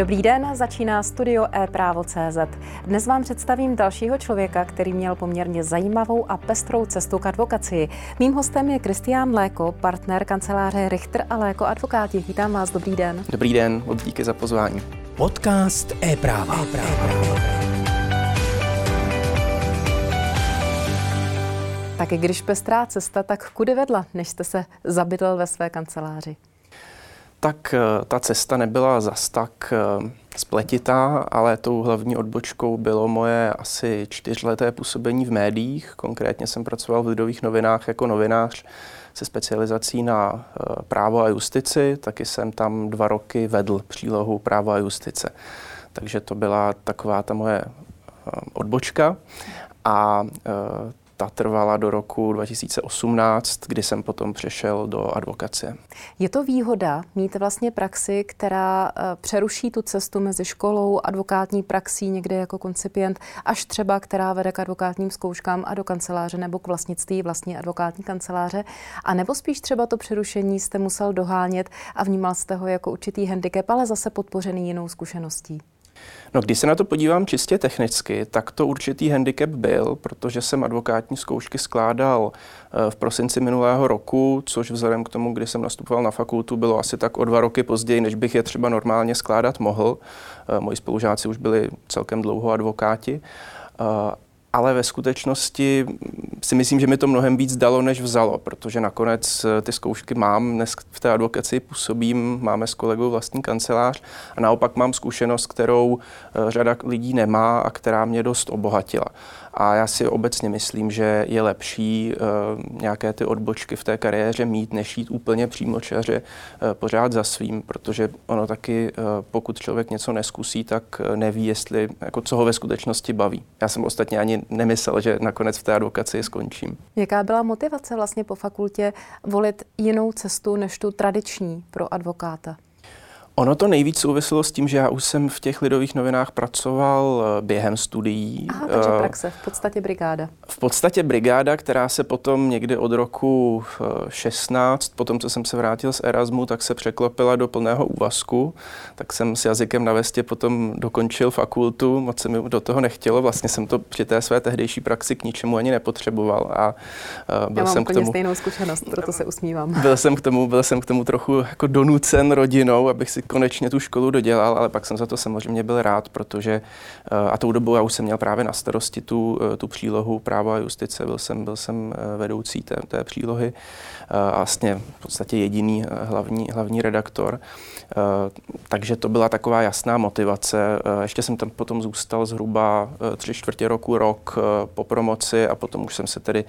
Dobrý den, začíná studio e-právo.cz. Dnes vám představím dalšího člověka, který měl poměrně zajímavou a pestrou cestu k advokaci. Mým hostem je Kristián Léko, partner kanceláře Richter a Léko advokáti. Vítám vás, dobrý den. Dobrý den, moc díky za pozvání. Podcast e-práva. e-práva. Tak když pestrá cesta, tak kudy vedla, než jste se zabydlel ve své kanceláři? Tak eh, ta cesta nebyla zas tak eh, spletitá, ale tou hlavní odbočkou bylo moje asi čtyřleté působení v médiích. Konkrétně jsem pracoval v Lidových novinách jako novinář se specializací na eh, právo a justici. Taky jsem tam dva roky vedl přílohu právo a justice. Takže to byla taková ta moje odbočka. A ta trvala do roku 2018, kdy jsem potom přešel do advokacie. Je to výhoda mít vlastně praxi, která eh, přeruší tu cestu mezi školou, advokátní praxí někde jako koncipient, až třeba která vede k advokátním zkouškám a do kanceláře nebo k vlastnictví vlastní advokátní kanceláře, a nebo spíš třeba to přerušení jste musel dohánět a vnímal jste ho jako určitý handicap, ale zase podpořený jinou zkušeností? No, když se na to podívám čistě technicky, tak to určitý handicap byl, protože jsem advokátní zkoušky skládal eh, v prosinci minulého roku, což vzhledem k tomu, kdy jsem nastupoval na fakultu, bylo asi tak o dva roky později, než bych je třeba normálně skládat mohl. Eh, moji spolužáci už byli celkem dlouho advokáti eh, ale ve skutečnosti si myslím, že mi to mnohem víc dalo, než vzalo, protože nakonec eh, ty zkoušky mám, dnes v té advokaci působím, máme s kolegou vlastní kancelář a naopak mám zkušenost, kterou eh, řada lidí nemá a která mě dost obohatila. A já si obecně myslím, že je lepší uh, nějaké ty odbočky v té kariéře mít, než jít úplně přímočaře uh, pořád za svým, protože ono taky, uh, pokud člověk něco neskusí, tak neví, jestli, jako co ho ve skutečnosti baví. Já jsem ostatně ani nemyslel, že nakonec v té advokaci skončím. Jaká byla motivace vlastně po fakultě volit jinou cestu než tu tradiční pro advokáta? Ono to nejvíc souviselo s tím, že já už jsem v těch lidových novinách pracoval eh, během studií. Aha, takže eh, praxe, v podstatě brigáda. V podstatě brigáda, která se potom někdy od roku 16, eh, potom co jsem se vrátil z Erasmu, tak se překlopila do plného úvazku. Tak jsem s jazykem na vestě potom dokončil fakultu, moc se mi do toho nechtělo. Vlastně jsem to při té své tehdejší praxi k ničemu ani nepotřeboval. A byl já mám jsem k tomu, stejnou zkušenost, proto se usmívám. Byl jsem k tomu, byl jsem k tomu trochu jako donucen rodinou, abych si konečně tu školu dodělal, ale pak jsem za to samozřejmě byl rád, protože eh, a tou dobou já už jsem měl právě na starosti tu, eh, tu přílohu práva a justice, byl jsem, byl jsem eh, vedoucí té, té přílohy a vlastně v podstatě jediný hlavní, hlavní redaktor. Takže to byla taková jasná motivace. Ještě jsem tam potom zůstal zhruba tři čtvrtě roku, rok po promoci a potom už jsem se tedy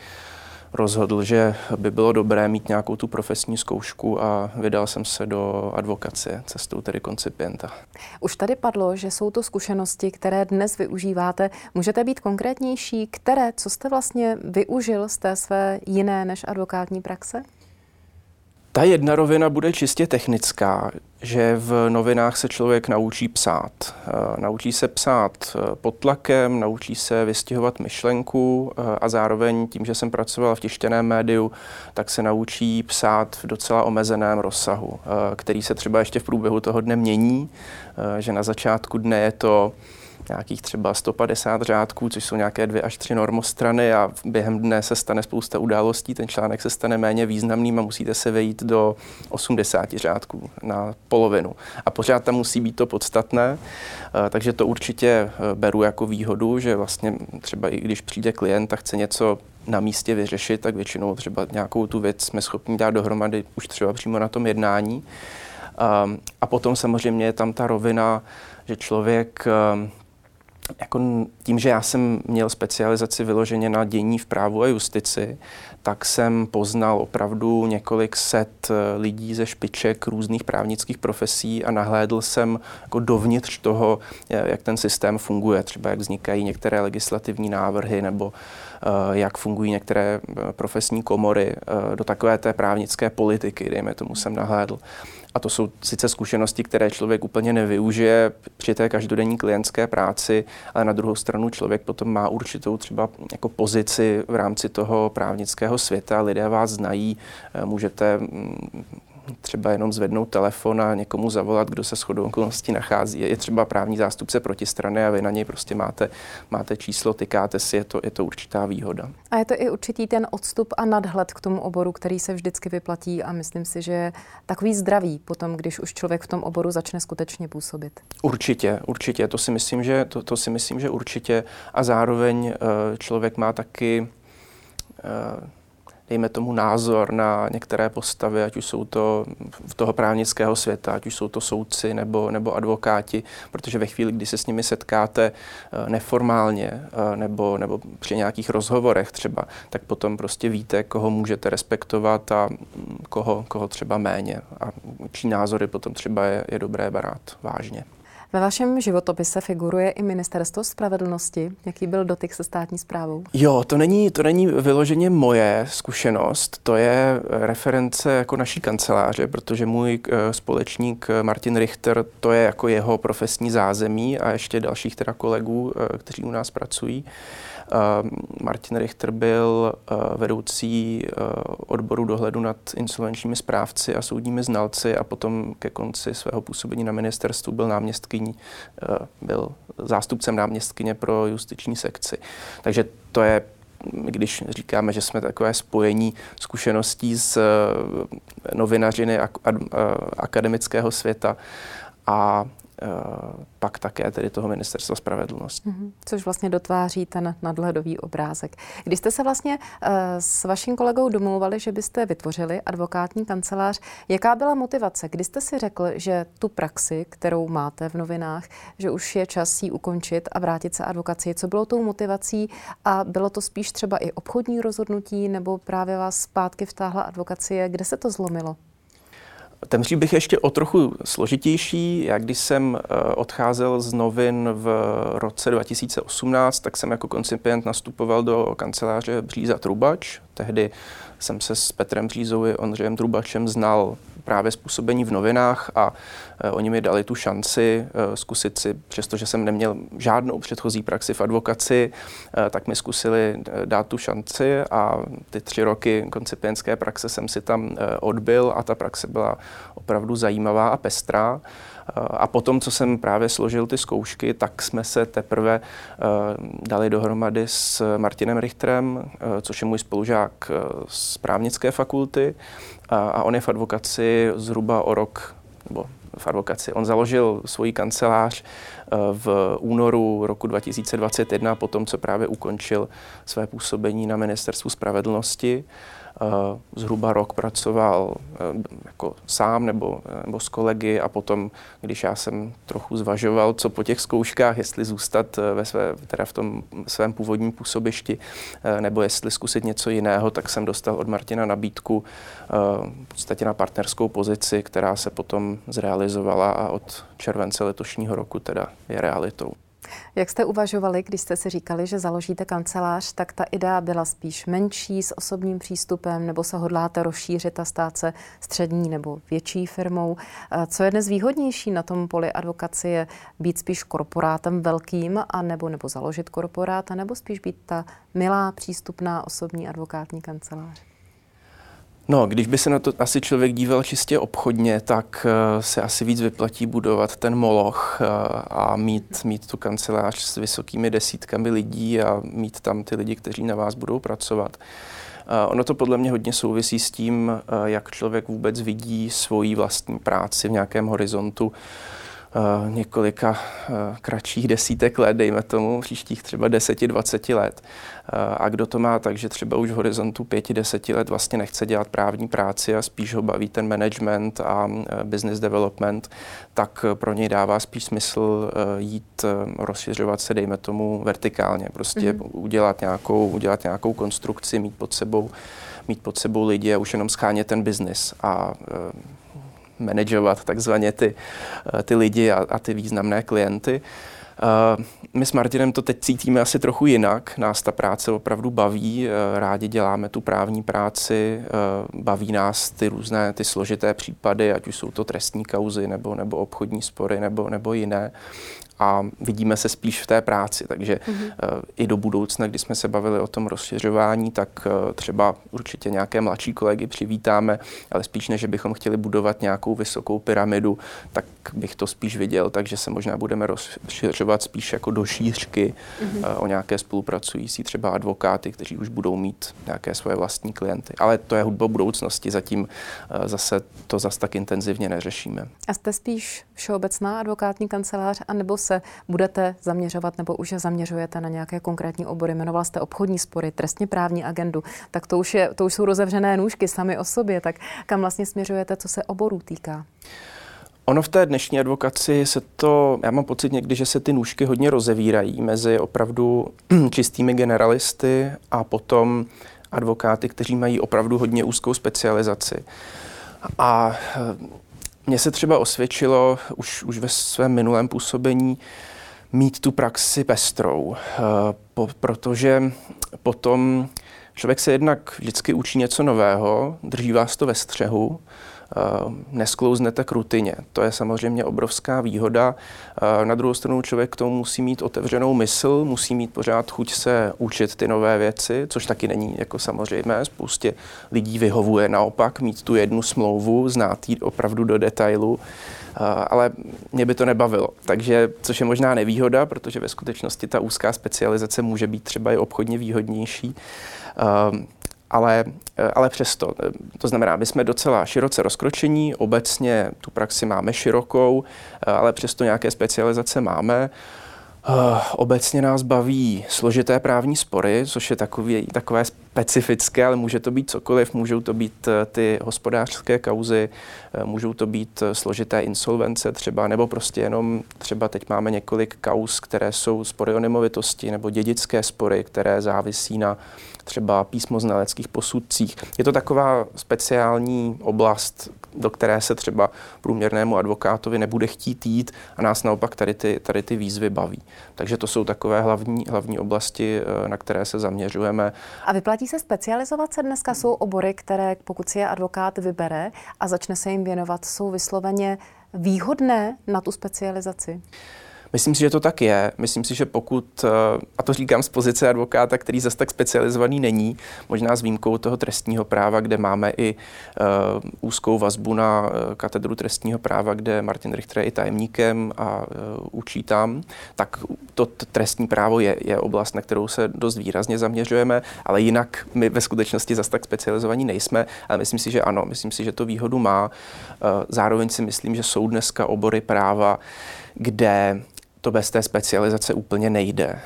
rozhodl, že by bylo dobré mít nějakou tu profesní zkoušku a vydal jsem se do advokacie cestou tedy koncipienta. Už tady padlo, že jsou to zkušenosti, které dnes využíváte. Můžete být konkrétnější, které, co jste vlastně využil z té své jiné než advokátní praxe? Ta jedna rovina bude čistě technická, že v novinách se člověk naučí psát. Eh, naučí se psát eh, pod tlakem, naučí se vystihovat myšlenku eh, a zároveň tím, že jsem pracoval v tištěném médiu, tak se naučí psát v docela omezeném rozsahu, který se třeba ještě v průběhu toho dne mění, že na začátku dne je to nějakých třeba 150 řádků, což jsou nějaké dvě až tři normostrany a během dne se stane spousta událostí, ten článek se stane méně významným a musíte se vejít do 80 řádků na polovinu. A pořád tam musí být to podstatné, eh, takže to určitě eh, beru jako výhodu, že vlastně třeba i když přijde klient a chce něco na místě vyřešit, tak většinou třeba nějakou tu věc jsme schopni dát dohromady už třeba přímo na tom jednání. Ehm, a potom samozřejmě je tam ta rovina, že člověk ehm, jako tím, že já jsem měl specializaci vyloženě na dění v právu a justici, tak jsem poznal opravdu několik set eh, lidí ze špiček různých právnických profesí a nahlédl jsem jako dovnitř toho, jak ten systém funguje, třeba jak vznikají některé legislativní návrhy nebo eh, jak fungují některé eh, profesní komory do takové té právnické politiky, dejme tomu, jsem nahlédl. A to jsou sice zkušenosti, které člověk úplně nevyužije při té každodenní klientské práci, ale na druhou stranu člověk potom má určitou třeba jako pozici v rámci toho právnického světa. Lidé vás znají, eh, můžete mm, třeba jenom zvednout telefon a někomu zavolat, kdo se shodou okolností nachází. Je třeba právní zástupce protistrany a vy na něj prostě máte, máte číslo, tykáte si, je to, je to určitá výhoda. A je to i určitý ten odstup a nadhled k tomu oboru, který se vždycky vyplatí a myslím si, že je takový zdravý potom, když už člověk v tom oboru začne skutečně působit. Určitě, určitě. To si myslím, že, to, to si myslím, že určitě. A zároveň uh, člověk má taky uh, dejme tomu, názor na některé postavy, ať už jsou to v toho právnického světa, ať už jsou to soudci nebo, nebo advokáti, protože ve chvíli, kdy se s nimi setkáte eh, neformálně eh, nebo, nebo při nějakých rozhovorech třeba, tak potom prostě víte, koho můžete respektovat a mm, koho, koho třeba méně a čí názory potom třeba je, je dobré brát vážně. Ve vašem životopise figuruje i Ministerstvo spravedlnosti. Jaký byl dotyk se státní zprávou? Jo, to není, to není vyloženě moje zkušenost, to je reference jako naší kanceláře, protože můj eh, společník eh, Martin Richter, to je jako jeho profesní zázemí a ještě dalších teda kolegů, eh, kteří u nás pracují. Eh, Martin Richter byl eh, vedoucí eh, odboru dohledu nad insolvenčními správci a soudními znalci a potom ke konci svého působení na ministerstvu byl náměstkyní, byl zástupcem náměstkyně pro justiční sekci. Takže to je když říkáme, že jsme takové spojení zkušeností z novinařiny akademického světa a Eh, pak také tedy toho ministerstva spravedlnosti. Mm-hmm. Což vlastně dotváří ten nadhledový obrázek. Když jste se vlastně uh, s vaším kolegou domluvali, že byste vytvořili advokátní kancelář, jaká byla motivace? Kdy jste si řekl, že tu praxi, kterou máte v novinách, že už je čas ji ukončit a vrátit se advokaci? Co bylo tou motivací a bylo to spíš třeba i obchodní rozhodnutí nebo právě vás zpátky vtáhla advokacie? Kde se to zlomilo? Ten příběh ještě o trochu složitější. Já když jsem eh, odcházel z novin v roce 2018, tak jsem jako koncipient nastupoval do kanceláře Bříza Trubač. Tehdy jsem se s Petrem Břízou a Ondřejem Trubačem znal právě způsobení v novinách a e, oni mi dali tu šanci e, zkusit si, přestože jsem neměl žádnou předchozí praxi v advokaci, e, tak mi zkusili dát tu šanci a ty tři roky koncipientské praxe jsem si tam odbil a ta praxe byla opravdu zajímavá a pestrá. A potom, co jsem právě složil ty zkoušky, tak jsme se teprve dali dohromady s Martinem Richterem, což je můj spolužák z právnické fakulty a on je v advokaci zhruba o rok, nebo v advokaci. On založil svoji kancelář v únoru roku 2021, potom co právě ukončil své působení na ministerstvu spravedlnosti. Eh, zhruba rok pracoval eh, jako sám nebo, nebo s kolegy a potom, když já jsem trochu zvažoval, co po těch zkouškách, jestli zůstat eh, ve své, teda v tom svém původním působišti nebo jestli zkusit něco jiného, tak jsem dostal od Martina nabídku v podstatě na partnerskou pozici, která se potom zrealizovala a od července letošního roku teda je realitou. Jak jste uvažovali, když jste si říkali, že založíte kancelář, tak ta idea byla spíš menší, s osobním přístupem, nebo se hodláte rozšířit a stát se střední nebo větší firmou? Co je dnes výhodnější na tom poli advokacie? Být spíš korporátem velkým, a nebo, nebo založit korporát, a nebo spíš být ta milá, přístupná osobní advokátní kancelář? No, když by se na to asi člověk díval čistě obchodně, tak uh, se asi víc vyplatí budovat ten moloch uh, a mít, mít tu kancelář s vysokými desítkami lidí a mít tam ty lidi, kteří na vás budou pracovat. Uh, ono to podle mě hodně souvisí s tím, jak člověk vůbec vidí svoji vlastní práci v nějakém horizontu několika kratších desítek let, dejme tomu, příštích třeba 10-20 let. A kdo to má tak, že třeba už v horizontu pěti, deseti let vlastně nechce dělat právní práci a spíš ho baví ten management a e, business development, tak pro něj dává spíš smysl e, jít e, rozšiřovat se, dejme tomu, vertikálně. Prostě mm-hmm. udělat, nějakou, udělat nějakou konstrukci, mít pod sebou, mít pod sebou lidi a už jenom schánět ten biznis a manažovat takzvaně ty, ty lidi a, a ty významné klienty. Uh, my s Martinem to teď cítíme asi trochu jinak. Nás ta práce opravdu baví, uh, rádi děláme tu právní práci, uh, baví nás ty různé, ty složité případy, ať už jsou to trestní kauzy nebo, nebo obchodní spory nebo, nebo jiné. a vidíme se spíš v té práci. Takže mm-hmm. i do budoucna, kdy jsme se bavili o tom rozšiřování, tak eh, třeba určitě nějaké mladší kolegy přivítáme, ale spíš než bychom chtěli budovat nějakou vysokou pyramidu, tak bych to spíš viděl, takže se možná budeme rozšiřovat spíš jako do šířky mm-hmm. o nějaké spolupracující třeba advokáty, kteří už budou mít nějaké svoje vlastní klienty. Ale to je hudba budoucnosti, zatím zase to zas tak intenzivně neřešíme. A jste spíš všeobecná advokátní kancelář, anebo se budete zaměřovat nebo už zaměřujete na nějaké konkrétní obory? Jmenoval jste obchodní spory, trestně právní agendu, tak to už, je, to už jsou rozevřené nůžky sami o sobě, tak kam vlastně směřujete, co se oborů týká? Ono v té dnešní advokaci se to, já mám pocit někdy, že se ty nůžky hodně rozevírají mezi opravdu čistými generalisty a potom advokáty, kteří mají opravdu hodně úzkou specializaci. A mně se třeba osvědčilo už, už ve svém minulém působení mít tu praxi pestrou, eh, po, protože potom člověk se jednak vždycky učí něco nového, drží vás to ve střehu, Eh, nesklouznete k rutině. To je samozřejmě obrovská výhoda. Eh, na druhou stranu člověk k tomu musí mít otevřenou mysl, musí mít pořád chuť se učit ty nové věci, což taky není jako samozřejmé. Spoustě lidí vyhovuje naopak mít tu jednu smlouvu, znát ji opravdu do detailu eh, ale mě by to nebavilo. Takže, což je možná nevýhoda, protože ve skutečnosti ta úzká specializace může být třeba i obchodně výhodnější ale, eh, ale přesto. Eh, to znamená, my jsme docela široce rozkročení, obecně tu praxi máme širokou, eh, ale přesto nějaké specializace máme. Obecně nás baví složité právní spory, což je takový, takové specifické, ale může to být cokoliv. Můžou to být ty hospodářské kauzy, můžou to být složité insolvence třeba, nebo prostě jenom třeba teď máme několik kauz, které jsou spory o nemovitosti nebo dědické spory, které závisí na třeba písmoznaleckých posudcích. Je to taková speciální oblast, do které se třeba průměrnému advokátovi nebude chtít jít a nás naopak tady ty, tady ty výzvy baví. Takže to jsou takové hlavní, hlavní oblasti, eh, na které se zaměřujeme. A vyplatí se specializovat se dneska? Jsou obory, které pokud si je advokát vybere a začne se jim věnovat, jsou vysloveně výhodné na tu specializaci? Myslím si, že to tak je. Myslím si, že pokud, eh, a to říkám z pozice advokáta, který zase tak specializovaný není, možná s výjimkou toho trestního práva, kde máme i uh, úzkou vazbu na uh, katedru trestního práva, kde Martin Richter je i tajemníkem a uh, učí tam, tak to trestní právo je, je oblast, na kterou se dost výrazně zaměřujeme, ale jinak my ve skutečnosti zase tak specializovaní nejsme, ale myslím si, že ano, myslím si, že to výhodu má. Zároveň si myslím, že jsou dneska obory práva, kde to bez té specializace úplně nejde.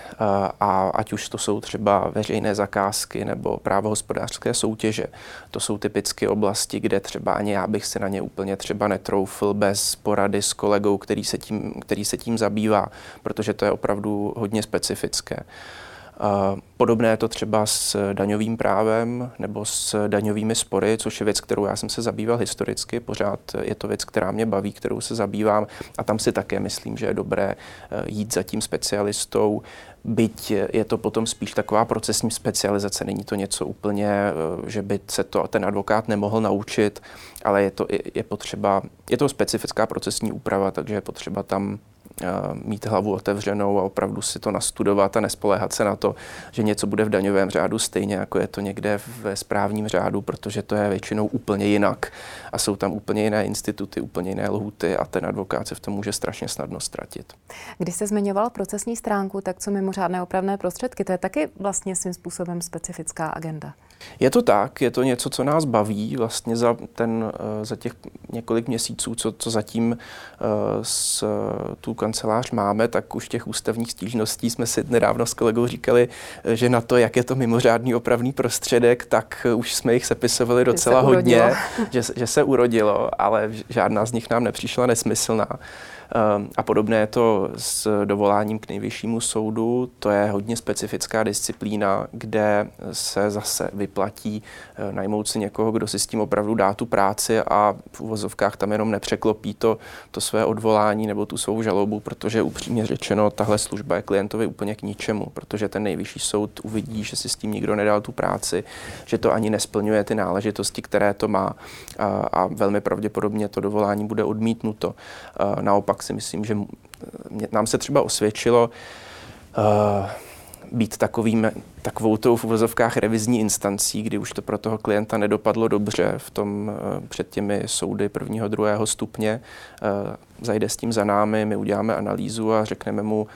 A ať už to jsou třeba veřejné zakázky nebo právo hospodářské soutěže, to jsou typicky oblasti, kde třeba ani já bych se na ně úplně třeba netroufl bez porady s kolegou, který se tím, který se tím zabývá, protože to je opravdu hodně specifické. Podobné je to třeba s daňovým právem nebo s daňovými spory, což je věc, kterou já jsem se zabýval historicky. Pořád je to věc, která mě baví, kterou se zabývám a tam si také myslím, že je dobré eh, jít za tím specialistou, byť je to potom spíš taková procesní specializace. Není to něco úplně, eh, že by se to ten advokát nemohl naučit, ale je to, je, je potřeba, je to specifická procesní úprava, takže je potřeba tam mít hlavu otevřenou a opravdu si to nastudovat a nespoléhat se na to, že něco bude v daňovém řádu stejně, jako je to někde ve správním řádu, protože to je většinou úplně jinak a jsou tam úplně jiné instituty, úplně jiné lhuty a ten advokát se v tom může strašně snadno ztratit. Když jste zmiňoval procesní stránku, tak co mimořádné opravné prostředky, to je taky vlastně svým způsobem specifická agenda. Je to tak, je to něco, co nás baví vlastně za, ten, eh, za těch několik měsíců, co, co zatím eh, s tu kancelář máme, tak už těch ústavních stížností jsme si nedávno s kolegou říkali, eh, že na to, jak je to mimořádný opravný prostředek, tak už jsme jich sepisovali docela hodně, že, že se urodilo, ale žádná z nich nám nepřišla nesmyslná. Ehm, a podobné je to s dovoláním k nejvyššímu soudu. To je hodně specifická disciplína, kde se zase vyplatí eh, najmout si někoho, kdo si s tím opravdu dá tu práci a v uvozovkách tam jenom nepřeklopí to, to své odvolání nebo tu svou žalobu, protože upřímně řečeno, tahle služba je klientovi úplně k ničemu, protože ten nejvyšší soud uvidí, že si s tím nikdo nedal tu práci, že to ani nesplňuje ty náležitosti, které to má a, a velmi pravděpodobně to dovolání bude odmítnuto. A naopak si myslím, že nám se třeba osvědčilo uh, být takovým, takovou tou v uvozovkách revizní instancí, kdy už to pro toho klienta nedopadlo dobře v tom uh, před těmi soudy prvního, druhého stupně. Uh, zajde s tím za námi, my uděláme analýzu a řekneme mu,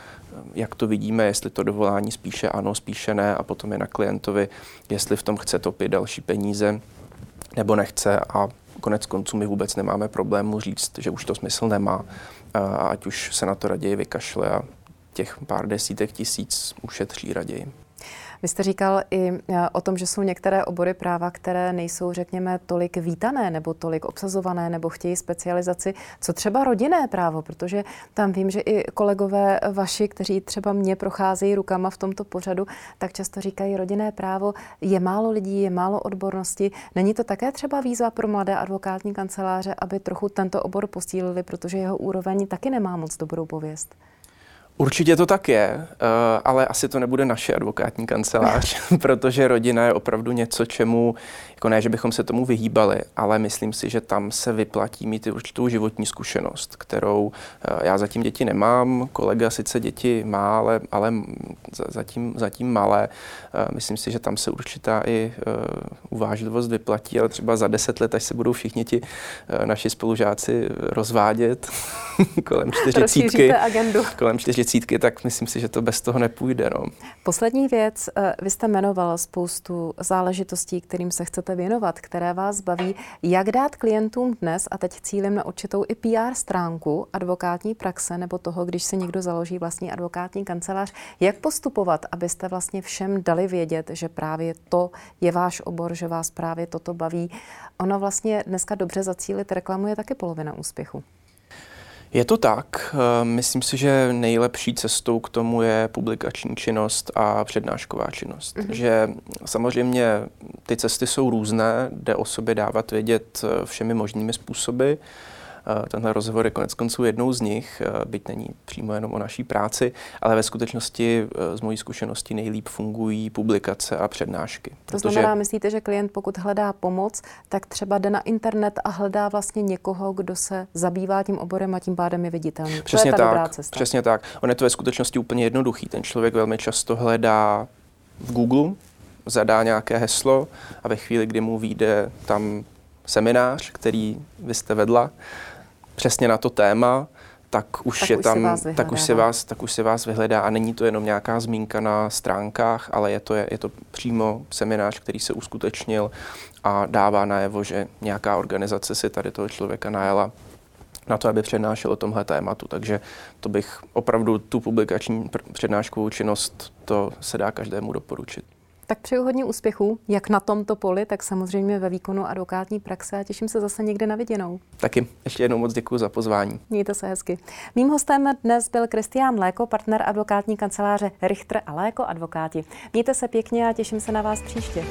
jak to vidíme, jestli to dovolání spíše ano, spíše ne a potom je na klientovi, jestli v tom chce topit další peníze nebo nechce a konec konců my vůbec nemáme problému říct, že už to smysl nemá a ať už se na to raději vykašle a těch pár desítek tisíc ušetří raději. Vy jste říkal i e, o tom, že jsou některé obory práva, které nejsou, řekněme, tolik vítané nebo tolik obsazované nebo chtějí specializaci. Co třeba rodinné právo? Protože tam vím, že i kolegové vaši, kteří třeba mě procházejí rukama v tomto pořadu, tak často říkají, rodinné právo je málo lidí, je málo odbornosti. Není to také třeba výzva pro mladé advokátní kanceláře, aby trochu tento obor posílili, protože jeho úroveň taky nemá moc dobrou pověst? Určitě to tak je, eh, ale asi to nebude naše advokátní kancelář, protože rodina je opravdu něco, čemu, jako ne, že bychom se tomu vyhýbali, ale myslím si, že tam se vyplatí mít určitou životní zkušenost, kterou eh, já zatím děti nemám, kolega sice děti má, ale, ale zatím, zatím malé. Eh, myslím si, že tam se určitá i uvážlivost vyplatí, ale třeba za deset let, až se budou všichni ti naši spolužáci rozvádět kolem čtyřicítky, kolem čtyřicítky desítky, tak myslím si, že to bez toho nepůjde. No. Poslední věc, eh, vy jste jmenoval spoustu záležitostí, kterým se chcete věnovat, které vás baví. Jak dát klientům dnes, a teď cílím na určitou i PR stránku advokátní praxe nebo toho, když se někdo založí vlastní advokátní kancelář, jak postupovat, abyste vlastně všem dali vědět, že právě to je váš obor, že vás právě toto baví. Ono vlastně dneska dobře zacílit reklamu je taky polovina úspěchu. Je to tak. Eh, myslím si, že nejlepší cestou k tomu je publikační činnost a přednášková činnost. Mm-hmm. Že samozřejmě ty cesty jsou různé, jde o sobě dávat vědět eh, všemi možnými způsoby. Tenhle rozhovor je konec konců jednou z nich, byť není přímo jenom o naší práci, ale ve skutečnosti e, z mojí zkušenosti nejlíp fungují publikace a přednášky. To znamená, myslíte, že klient, pokud hledá pomoc, tak třeba jde na internet a hledá vlastně někoho, kdo se zabývá tím oborem a tím pádem je viditelný. Přesně to je ta tak, cesta. přesně tak. On je to ve skutečnosti úplně jednoduchý. Ten člověk velmi často hledá v Google, zadá nějaké heslo a ve chvíli, kdy mu vyjde tam seminář, který vy jste vedla, přesně na to téma, tak už tak je už tam, tak už, si vás, tak už si vás vyhledá a není to jenom nějaká zmínka na stránkách, ale je to, je, je to přímo seminář, který se uskutečnil a dává najevo, že nějaká organizace si tady toho člověka najela na to, aby přednášel o tomhle tématu. Takže to bych opravdu tu publikační přednáškovou činnost, to se dá každému doporučit. Tak přeju hodně úspěchů, jak na tomto poli, tak samozřejmě ve výkonu advokátní praxe a těším se zase někde na viděnou. Taky ještě jednou moc děkuji za pozvání. Mějte se hezky. Mým hostem dnes byl Kristián Léko, partner advokátní kanceláře Richter a Léko advokáti. Mějte se pěkně a těším se na vás příště.